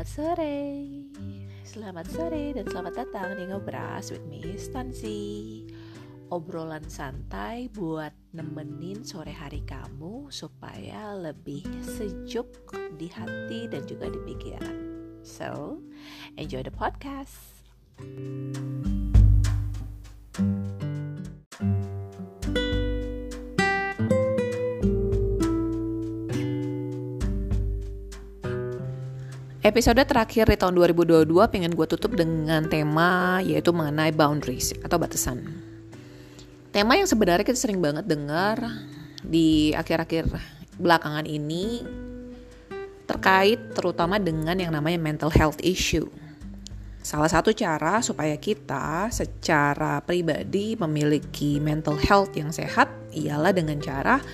Selamat sore. Selamat sore dan selamat datang di Ngobras with me Stansi. Obrolan santai buat nemenin sore hari kamu Supaya lebih sejuk di hati dan juga di pikiran. So, enjoy the podcast Episode terakhir di tahun 2022 pengen gue tutup dengan tema yaitu mengenai boundaries atau batasan. Tema yang sebenarnya kita sering banget dengar di akhir-akhir belakangan ini terkait terutama dengan yang namanya mental health issue. Salah satu cara supaya kita secara pribadi memiliki mental health yang sehat ialah dengan cara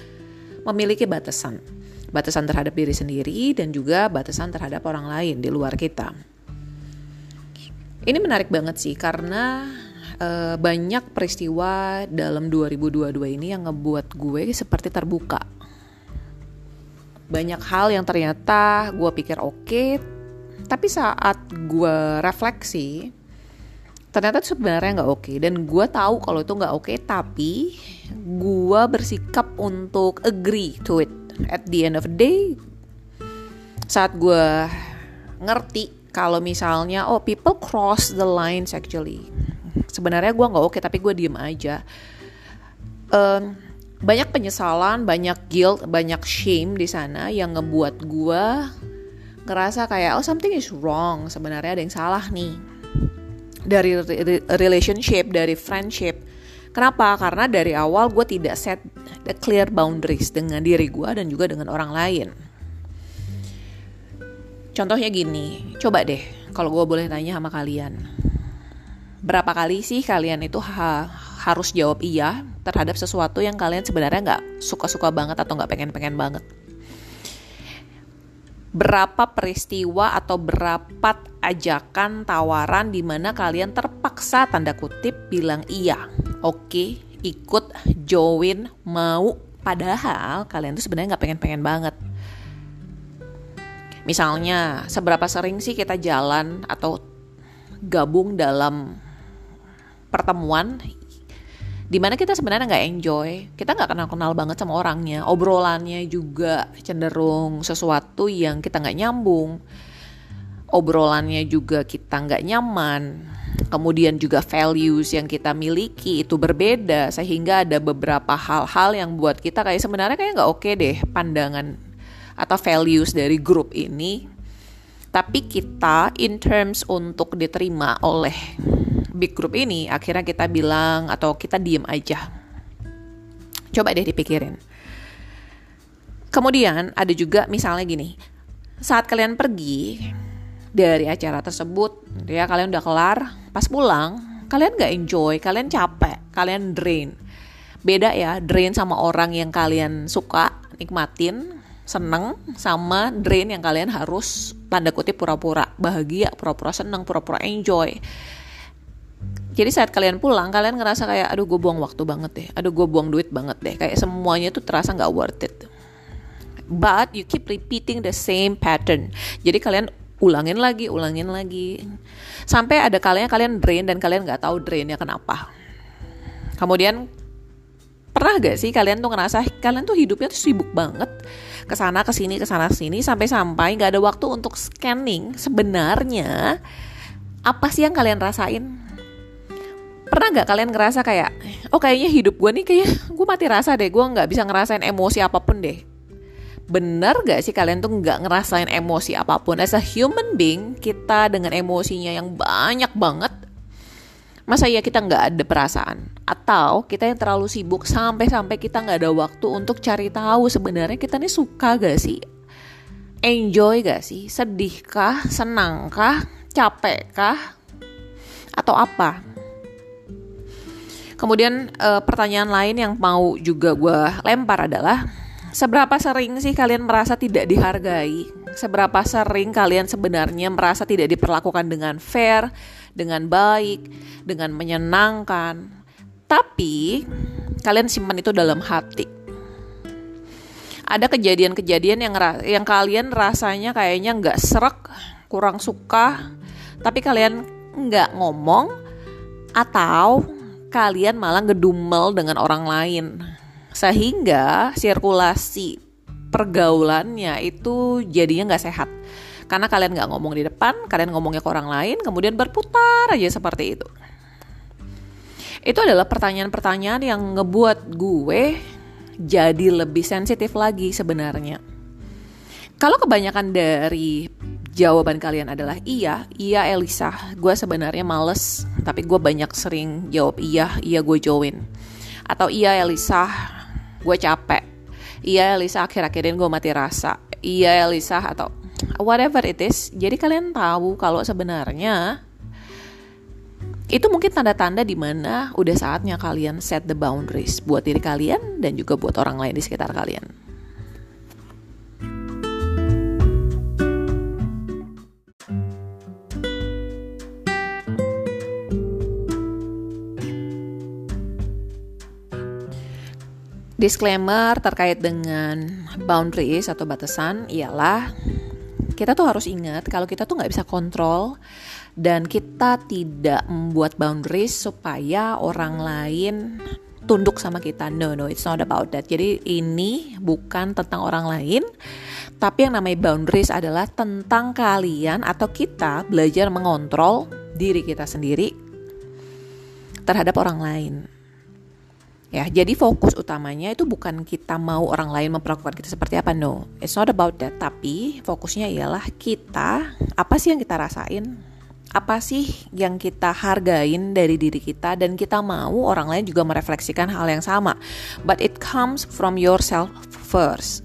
memiliki batasan batasan terhadap diri sendiri dan juga batasan terhadap orang lain di luar kita. Ini menarik banget sih karena e, banyak peristiwa dalam 2022 ini yang ngebuat gue seperti terbuka. Banyak hal yang ternyata gue pikir oke, okay, tapi saat gue refleksi, ternyata itu sebenarnya nggak oke okay. dan gue tahu kalau itu nggak oke okay, tapi gue bersikap untuk agree to it at the end of the day saat gue ngerti kalau misalnya oh people cross the lines actually. Sebenarnya gue nggak oke tapi gue diem aja. Um, banyak penyesalan banyak guilt banyak shame di sana yang ngebuat gue ngerasa kayak oh something is wrong. Sebenarnya ada yang salah nih. Dari relationship dari friendship Kenapa? Karena dari awal gue tidak set the clear boundaries dengan diri gue dan juga dengan orang lain. Contohnya gini, coba deh kalau gue boleh tanya sama kalian. Berapa kali sih kalian itu ha harus jawab iya terhadap sesuatu yang kalian sebenarnya nggak suka-suka banget atau nggak pengen-pengen banget? berapa peristiwa atau berapa ajakan tawaran di mana kalian terpaksa tanda kutip bilang iya. Oke ikut join mau. Padahal kalian tuh sebenarnya nggak pengen-pengen banget. Misalnya seberapa sering sih kita jalan atau gabung dalam pertemuan di mana kita sebenarnya nggak enjoy? Kita nggak kenal kenal banget sama orangnya. Obrolannya juga cenderung sesuatu yang kita nggak nyambung obrolannya juga kita nggak nyaman kemudian juga values yang kita miliki itu berbeda sehingga ada beberapa hal-hal yang buat kita kayak sebenarnya kayak nggak oke deh pandangan atau values dari grup ini. Tapi kita in terms untuk diterima oleh big group ini akhirnya kita bilang atau kita diem aja. Coba deh dipikirin. Kemudian ada juga misalnya gini saat kalian pergi dari acara tersebut ya. Kalian udah kelar pas pulang kalian gak enjoy kalian capek kalian drain. Beda ya drain sama orang yang kalian suka nikmatin seneng sama drain yang kalian harus tanda kutip pura-pura bahagia pura-pura seneng pura-pura enjoy. Jadi saat kalian pulang kalian ngerasa kayak aduh gue buang waktu banget deh aduh gue buang duit banget deh. Kayak semuanya tuh terasa nggak worth it. But you keep repeating the same pattern. Jadi kalian ulangin lagi, ulangin lagi. Sampai ada kalinya kalian drain dan kalian nggak tahu drainnya kenapa. Kemudian pernah gak sih kalian tuh ngerasa kalian tuh hidupnya tuh sibuk banget. Ke sana ke sini ke sana ke sini sampai sampai nggak ada waktu untuk scanning sebenarnya. Apa sih yang kalian rasain? Pernah nggak kalian ngerasa kayak oh kayaknya hidup gue nih kayak gue mati rasa deh. Gue nggak bisa ngerasain emosi apa pun deh bener gak sih kalian tuh nggak ngerasain emosi apa pun? As a human being kita dengan emosinya yang banyak banget masa ya kita nggak ada perasaan? Atau kita yang terlalu sibuk sampai-sampai kita nggak ada waktu untuk cari tahu sebenarnya kita nih suka gak sih? Enjoy gak sih? Sedihkah? Senangkah? Capekkah? Atau apa? Kemudian uh, pertanyaan lain yang mau juga gue lempar adalah Seberapa sering sih kalian merasa tidak dihargai? Seberapa sering kalian sebenarnya merasa tidak diperlakukan dengan fair, dengan baik, dengan menyenangkan? Tapi kalian simpan itu dalam hati. Ada kejadian-kejadian yang yang kalian rasanya kayaknya nggak serak kurang suka, tapi kalian nggak ngomong, atau kalian malah ngedumel dengan orang lain. Sehingga sirkulasi pergaulannya itu jadinya nggak sehat. Karena kalian nggak ngomong di depan, kalian ngomongnya ke orang lain, kemudian berputar aja seperti itu. Itu adalah pertanyaan-pertanyaan yang ngebuat gue jadi lebih sensitif lagi sebenarnya. Kalau kebanyakan dari jawaban kalian adalah iya, iya Elisa, gue sebenarnya males, tapi gue banyak sering jawab iya, iya gue join. Atau iya Elisa, gue capek. Iya Elisa, akhir-akhir ini gue mati rasa. Iya Elisa, atau whatever it is. Jadi kalian tahu kalau sebenarnya itu mungkin tanda-tanda di mana udah saatnya kalian set the boundaries buat diri kalian dan juga buat orang lain di sekitar kalian. Disclaimer terkait dengan boundaries atau batasan ialah kita tuh harus ingat kalau kita tuh nggak bisa kontrol dan kita tidak membuat boundaries supaya orang lain tunduk sama kita. No, no, it's not about that. Jadi ini bukan tentang orang lain, tapi yang namanya boundaries adalah tentang kalian atau kita belajar mengontrol diri kita sendiri terhadap orang lain. Ya, jadi fokus utamanya itu bukan kita mau orang lain memperlakukan kita seperti apa, no. It's not about that, tapi fokusnya ialah kita, apa sih yang kita rasain? Apa sih yang kita hargain dari diri kita dan kita mau orang lain juga merefleksikan hal yang sama. But it comes from yourself first.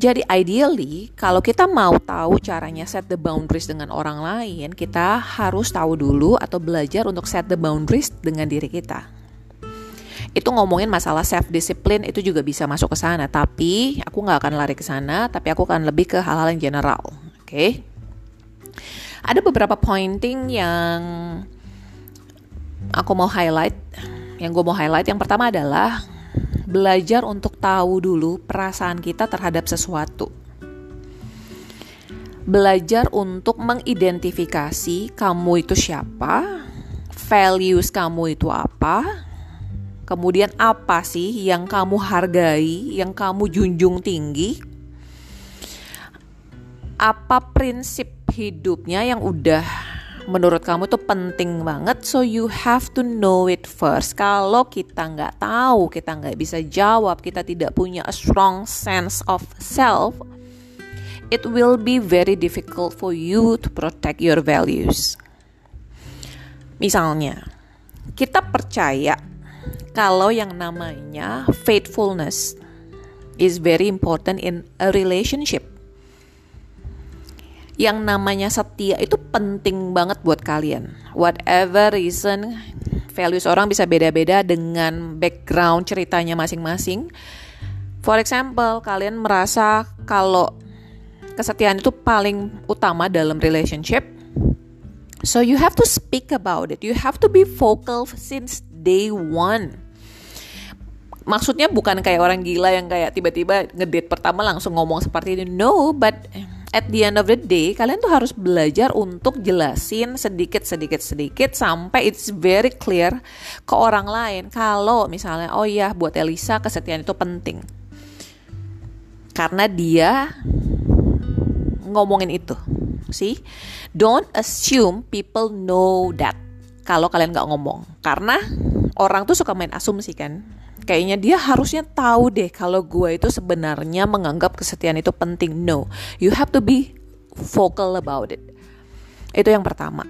Jadi ideally kalau kita mau tahu caranya set the boundaries dengan orang lain, kita harus tahu dulu atau belajar untuk set the boundaries dengan diri kita itu ngomongin masalah self discipline itu juga bisa masuk ke sana. Tapi aku nggak akan lari ke sana tapi aku akan lebih ke hal-hal yang general oke? Okay? ada beberapa pointing yang aku mau highlight yang gue mau highlight. Yang pertama adalah belajar untuk tahu dulu perasaan kita terhadap sesuatu. Belajar untuk mengidentifikasi kamu itu siapa values kamu itu apa Kemudian apa sih yang kamu hargai, yang kamu junjung tinggi? Apa prinsip hidupnya yang udah menurut kamu tuh penting banget? So you have to know it first. Kalau kita nggak tahu, kita nggak bisa jawab, kita tidak punya a strong sense of self, it will be very difficult for you to protect your values. Misalnya, kita percaya kalau yang namanya faithfulness is very important in a relationship. Yang namanya setia itu penting banget buat kalian. Whatever reason, values orang bisa beda-beda dengan background ceritanya masing-masing. For example, kalian merasa kalau kesetiaan itu paling utama dalam relationship. So you have to speak about it. You have to be vocal since day one. Maksudnya bukan kayak orang gila yang kayak tiba-tiba ngedate pertama langsung ngomong seperti ini no but at the end of the day kalian tuh harus belajar untuk jelasin sedikit sedikit sedikit sampai it's very clear ke orang lain kalau misalnya oh ya buat Elisa kesetiaan itu penting. Karena dia ngomongin itu. Sih don't assume people know that kalau kalian nggak ngomong. Karena orang tuh suka main asumsi kan kayaknya dia harusnya tahu deh kalau gue itu sebenarnya menganggap kesetiaan itu penting. No, you have to be vocal about it. Itu yang pertama.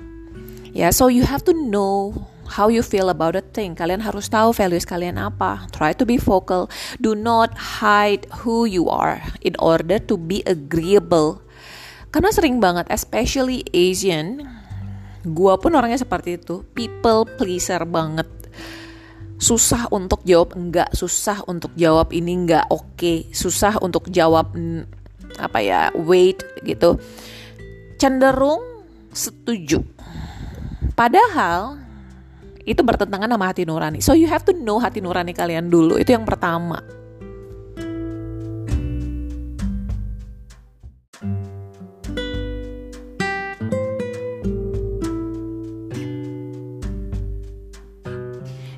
Ya, yeah, so you have to know how you feel about a thing. Kalian harus tahu values kalian apa. Try to be vocal. Do not hide who you are in order to be agreeable. Karena sering banget, especially Asian, gua pun orangnya seperti itu. People pleaser banget susah untuk jawab enggak, susah untuk jawab ini enggak oke, okay, susah untuk jawab apa ya wait gitu. Cenderung setuju. Padahal itu bertentangan sama hati nurani. So you have to know hati nurani kalian dulu. Itu yang pertama.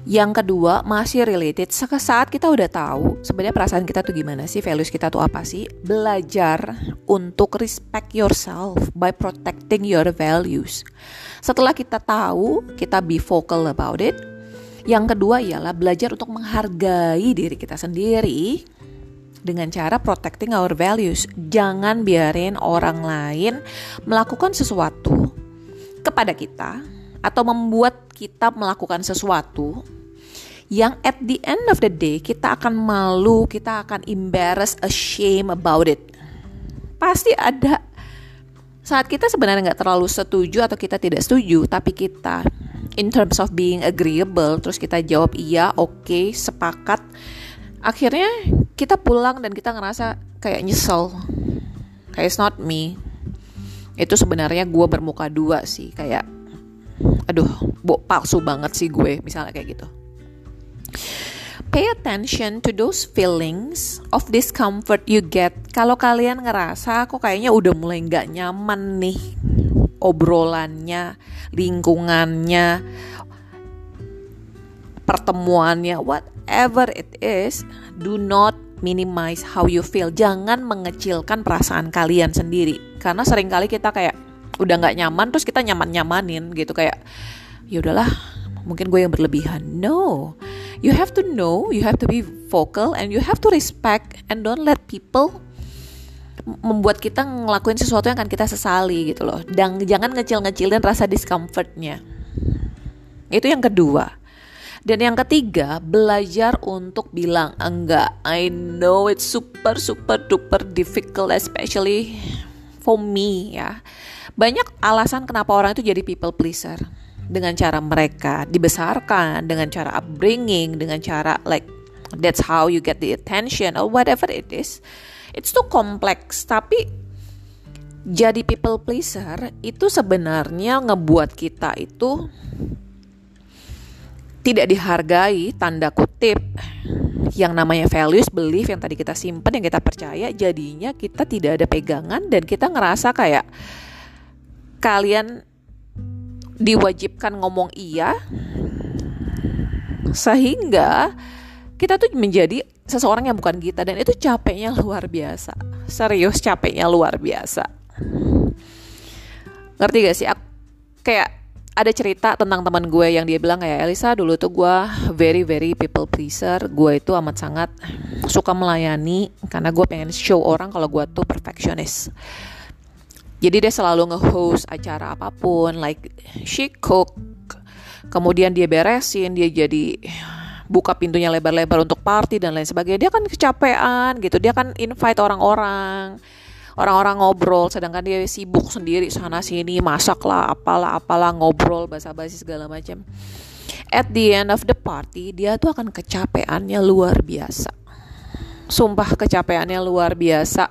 Yang kedua masih related saat kita udah tahu sebenarnya perasaan kita tuh gimana sih, values kita tuh apa sih? Belajar untuk respect yourself by protecting your values. Setelah kita tahu, kita be vocal about it. Yang kedua ialah belajar untuk menghargai diri kita sendiri dengan cara protecting our values. Jangan biarin orang lain melakukan sesuatu kepada kita atau membuat kita melakukan sesuatu yang at the end of the day kita akan malu, kita akan embarrass, ashamed about it. Pasti ada saat kita sebenarnya nggak terlalu setuju atau kita tidak setuju, tapi kita in terms of being agreeable, terus kita jawab iya, oke, okay, sepakat. Akhirnya kita pulang dan kita ngerasa kayak nyesel, kayak it's not me. Itu sebenarnya gue bermuka dua sih, kayak aduh, bo palsu banget sih gue, misalnya kayak gitu. Pay attention to those feelings of discomfort you get. Kalau kalian ngerasa kok kayaknya udah mulai nggak nyaman nih obrolannya, lingkungannya, pertemuannya, whatever it is, do not minimize how you feel. Jangan mengecilkan perasaan kalian sendiri. Karena sering kali kita kayak udah nggak nyaman terus kita nyaman nyamanin gitu kayak ya udahlah mungkin gue yang berlebihan. No, you have to know, you have to be vocal, and you have to respect, and don't let people membuat kita ngelakuin sesuatu yang akan kita sesali gitu loh. Dan jangan ngecil-ngecilin rasa discomfortnya. Itu yang kedua. Dan yang ketiga, belajar untuk bilang enggak. I know it's super super duper difficult especially for me ya. Banyak alasan kenapa orang itu jadi people pleaser dengan cara mereka dibesarkan, dengan cara upbringing, dengan cara like that's how you get the attention or whatever it is. It's too complex, tapi jadi people pleaser itu sebenarnya ngebuat kita itu tidak dihargai tanda kutip yang namanya values, belief yang tadi kita simpan, yang kita percaya, jadinya kita tidak ada pegangan dan kita ngerasa kayak kalian diwajibkan ngomong iya sehingga kita tuh menjadi seseorang yang bukan kita. Dan itu capeknya luar biasa. Serius capeknya luar biasa. Ngerti gak sih? Aku, kayak ada cerita tentang teman gue yang dia bilang kayak Elisa dulu tuh gue very very people pleaser. Gue itu amat sangat suka melayani karena gue pengen show orang kalau gue tuh perfectionist jadi dia selalu nge-host acara apa pun, like she cook, kemudian dia beresin, dia jadi buka pintunya lebar-lebar untuk party dan lain sebagainya. Dia kan kecapean gitu, dia kan invite orang-orang, orang-orang ngobrol, sedangkan dia sibuk sendiri sana sini, masak lah, apalah, apalah, ngobrol, basa-basi segala macam. At the end of the party, dia tuh akan kecapeannya luar biasa. Sumpah kecapeannya luar biasa.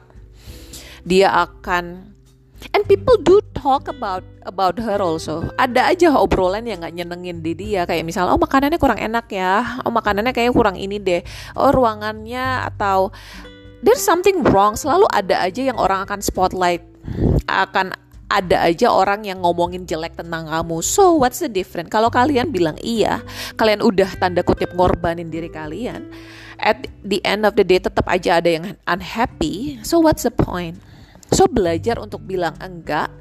Dia akan And people do talk about about her also. Ada aja obrolan yang nggak nyenengin di dia kayak misalnya oh makanannya kurang enak ya, oh makanannya kayak kurang ini deh, oh ruangannya atau there's something wrong. Selalu ada aja yang orang akan spotlight, akan ada aja orang yang ngomongin jelek tentang kamu. So what's the difference? Kalau kalian bilang iya, kalian udah tanda kutip ngorbanin diri kalian. At the end of the day tetap aja ada yang unhappy. So what's the point? So belajar untuk bilang enggak,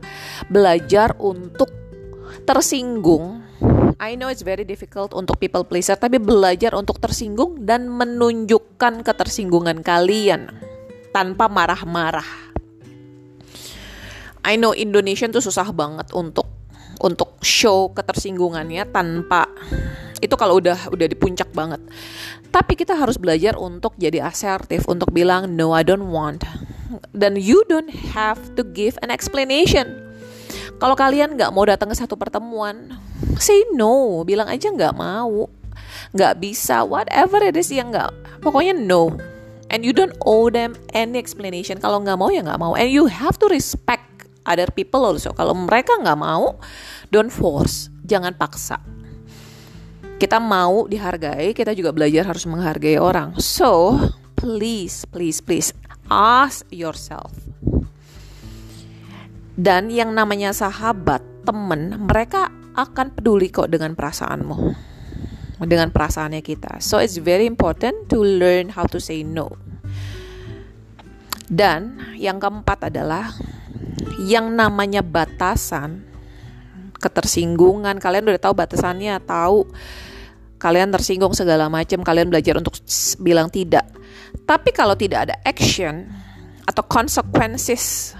belajar untuk tersinggung. I know it's very difficult untuk people pleaser, tapi belajar untuk tersinggung dan menunjukkan ketersinggungan kalian tanpa marah-marah. I know Indonesian tuh susah banget untuk untuk show ketersinggungannya tanpa itu kalau udah udah di puncak banget. Tapi kita harus belajar untuk jadi asertif, untuk bilang no I don't want dan you don't have to give an explanation. Kalau kalian nggak mau datang ke satu pertemuan, say no, bilang aja nggak mau, nggak bisa, whatever it is yang nggak, pokoknya no. And you don't owe them any explanation. Kalau nggak mau ya nggak mau. And you have to respect other people also. Kalau mereka nggak mau, don't force, jangan paksa. Kita mau dihargai, kita juga belajar harus menghargai orang. So, please, please, please Ask yourself. Dan yang namanya sahabat, temen, mereka akan peduli kok dengan perasaanmu. dengan perasaannya kita. So it's very important to learn how to say no. Dan yang keempat adalah yang namanya batasan ketersinggungan. Kalian udah tahu batasannya, tahu kalian tersinggung segala macam, kalian belajar untuk bilang tidak. Tapi kalau tidak ada action atau consequences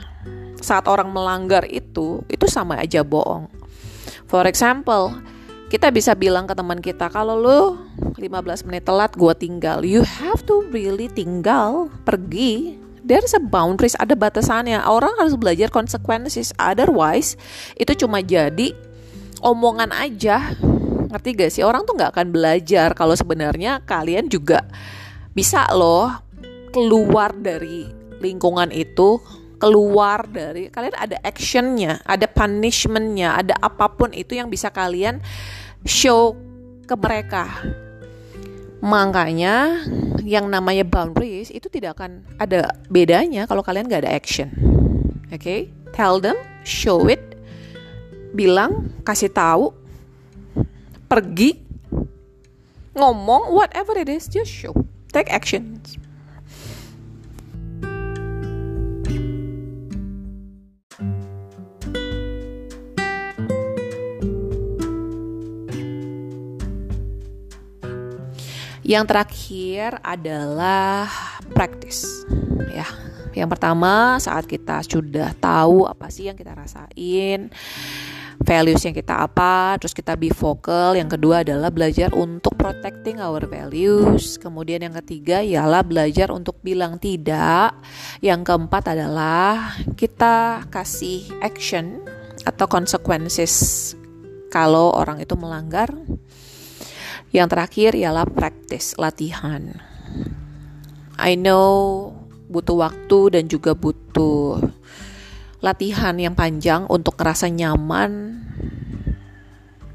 saat orang melanggar itu, itu sama aja bohong. For example, kita bisa bilang ke teman kita kalau lu 15 menit telat gue tinggal. You have to really tinggal pergi. There's a boundaries ada batasannya. Orang harus belajar consequences. Otherwise itu cuma jadi omongan aja. Ngerti gak sih? Orang tuh nggak akan belajar kalau sebenarnya kalian juga bisa loh keluar dari lingkungan itu keluar dari kalian ada actionnya, ada punishmentnya, ada apa pun itu yang bisa kalian show ke mereka. Makanya yang namanya boundaries itu tidak akan ada bedanya kalau kalian gak ada action. Oke, okay? tell them, show it, bilang, kasih tahu, pergi, ngomong, whatever it is, just show, take actions. Yang terakhir adalah practice. Ya. Yang pertama saat kita sudah tahu apa sih yang kita rasain, values yang kita apa, terus kita be vocal. Yang kedua adalah belajar untuk protecting our values. Kemudian yang ketiga ialah belajar untuk bilang tidak. Yang keempat adalah kita kasih action atau consequences kalau orang itu melanggar yang terakhir ialah practice, latihan. I know butuh waktu dan juga butuh latihan yang panjang untuk ngerasa nyaman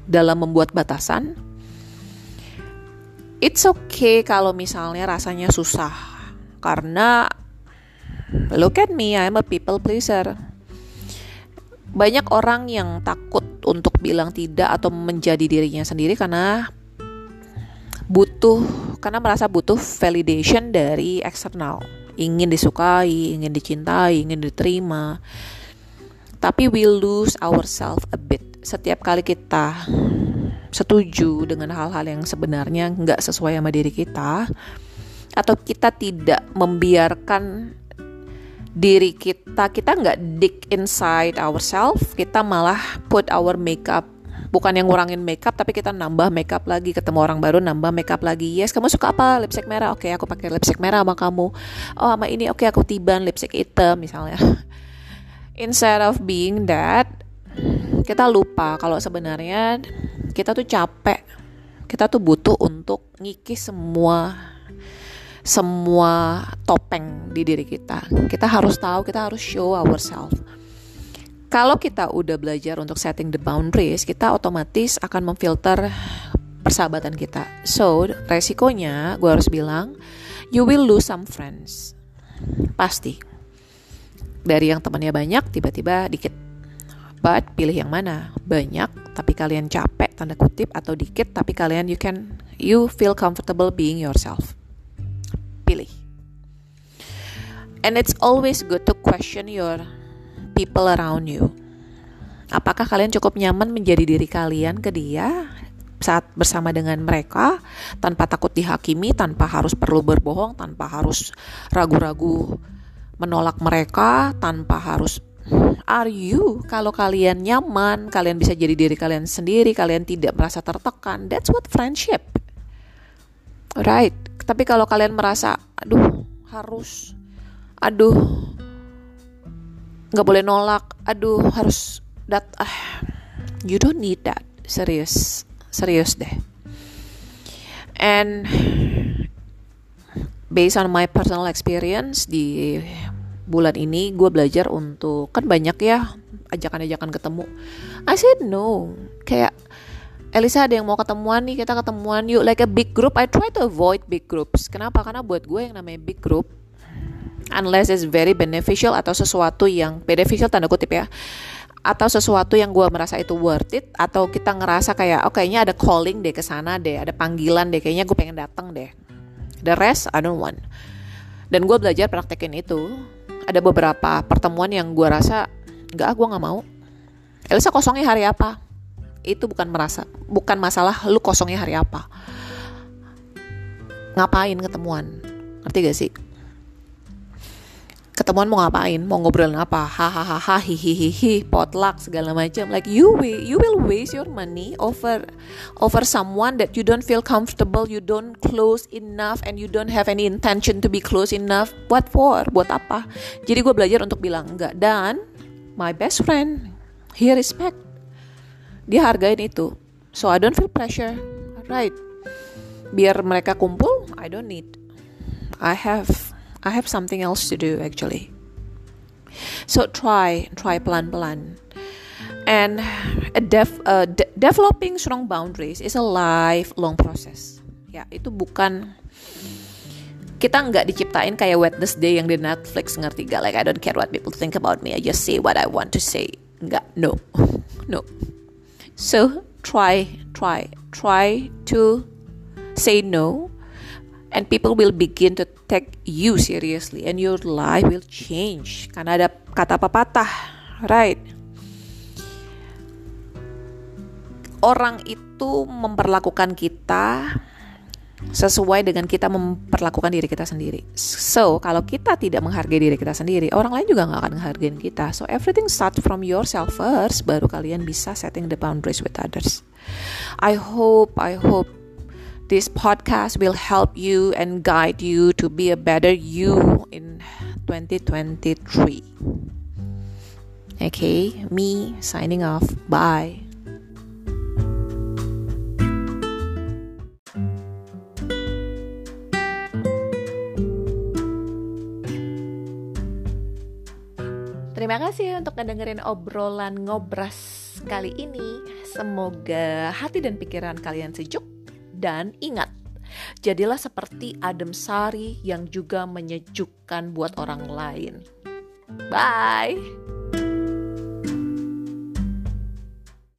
dalam membuat batasan. It's okay kalau misalnya rasanya susah karena look at me, I'm a people pleaser. Banyak orang yang takut untuk bilang tidak atau menjadi dirinya sendiri karena butuh karena merasa butuh validation dari eksternal ingin disukai ingin dicintai ingin diterima. Tapi we lose ourselves a bit. Setiap kali kita setuju dengan hal-hal yang sebenarnya nggak sesuai sama diri kita atau kita tidak membiarkan diri kita kita nggak dig inside ourselves kita malah put our makeup bukan yang ngurangin makeup tapi kita nambah makeup lagi ketemu orang baru nambah makeup lagi. Yes kamu suka apa? Lipstick merah? Oke okay, aku pakai lipstick merah sama kamu. Oh sama ini? Oke okay, aku tiban lipstick hitam misalnya. Instead of being that kita lupa kalau sebenarnya kita tuh capek. Kita tuh butuh untuk ngikis semua semua topeng di diri kita. Kita harus tahu kita harus show ourselves kalau kita udah belajar untuk setting the boundaries, kita otomatis akan memfilter persahabatan kita. So, resikonya gue harus bilang, you will lose some friends. Pasti. Dari yang temannya banyak, tiba-tiba dikit. But pilih yang mana? Banyak, tapi kalian capek, tanda kutip, atau dikit, tapi kalian you can, you feel comfortable being yourself. Pilih. And it's always good to question your people around you. Apakah kalian cukup nyaman menjadi diri kalian ke dia saat bersama dengan mereka tanpa takut dihakimi, tanpa harus perlu berbohong, tanpa harus ragu-ragu menolak mereka, tanpa harus are you kalau kalian nyaman, kalian bisa jadi diri kalian sendiri, kalian tidak merasa tertekan. That's what friendship. Right. Tapi kalau kalian merasa aduh harus aduh nggak boleh nolak. Aduh harus dat ah. You don't need that. Serius. Serius deh. And based on my personal experience di bulan ini gue belajar untuk kan banyak ya ajakan-ajakan ketemu. I said no. Kayak Elisa ada yang mau ketemuan nih kita ketemuan yuk. Like a big group I try to avoid big groups. Kenapa? Karena buat gue yang namanya big group unless it's very beneficial atau sesuatu yang beneficial tanda kutip ya atau sesuatu yang gue merasa itu worth it atau kita ngerasa kayak oh kayaknya ada calling deh ke sana deh ada panggilan deh kayaknya gue pengen datang deh. The rest I don't want. Dan gue belajar praktekin itu. Ada beberapa pertemuan yang gue rasa nggak gue nggak mau. Elisa kosongnya hari apa? Itu bukan merasa bukan masalah lu kosongnya hari apa. Ngapain ketemuan? Ngerti gak sih ketemuan mau ngapain? Mau ngobrolin apa? Hahaha hihihihi potluck segala macam. Like you will you will waste your money over over someone that you don't feel comfortable you don't close enough and you don't have any intention to be close enough. What for? Buat apa? Jadi gue belajar untuk bilang enggak. Dan my best friend he respect. Dia hargain itu. So I don't feel pressure. Right biar mereka kumpul I don't need. I have I have something else to do actually. So try, try pelan-pelan. And def, uh, de developing strong boundaries is a lifelong process. Ya, itu bukan kita nggak diciptain kayak Wednesday yang di Netflix ngerti gak? Like I don't care what people think about me. I just say what I want to say. Nggak, no, no. So try, try, try to say no and people will begin to take you seriously and your life will change karena ada kata pepatah right orang itu memperlakukan kita sesuai dengan kita memperlakukan diri kita sendiri. So, kalau kita tidak menghargai diri kita sendiri, orang lain juga nggak akan menghargai kita. So, everything starts from yourself first, baru kalian bisa setting the boundaries with others. I hope, I hope This podcast will help you and guide you to be a better you in 2023. Okay, me signing off. Bye. Terima kasih untuk ngedengerin obrolan ngobras kali ini. Semoga hati dan pikiran kalian sejuk dan ingat, jadilah seperti adem sari yang juga menyejukkan buat orang lain. Bye.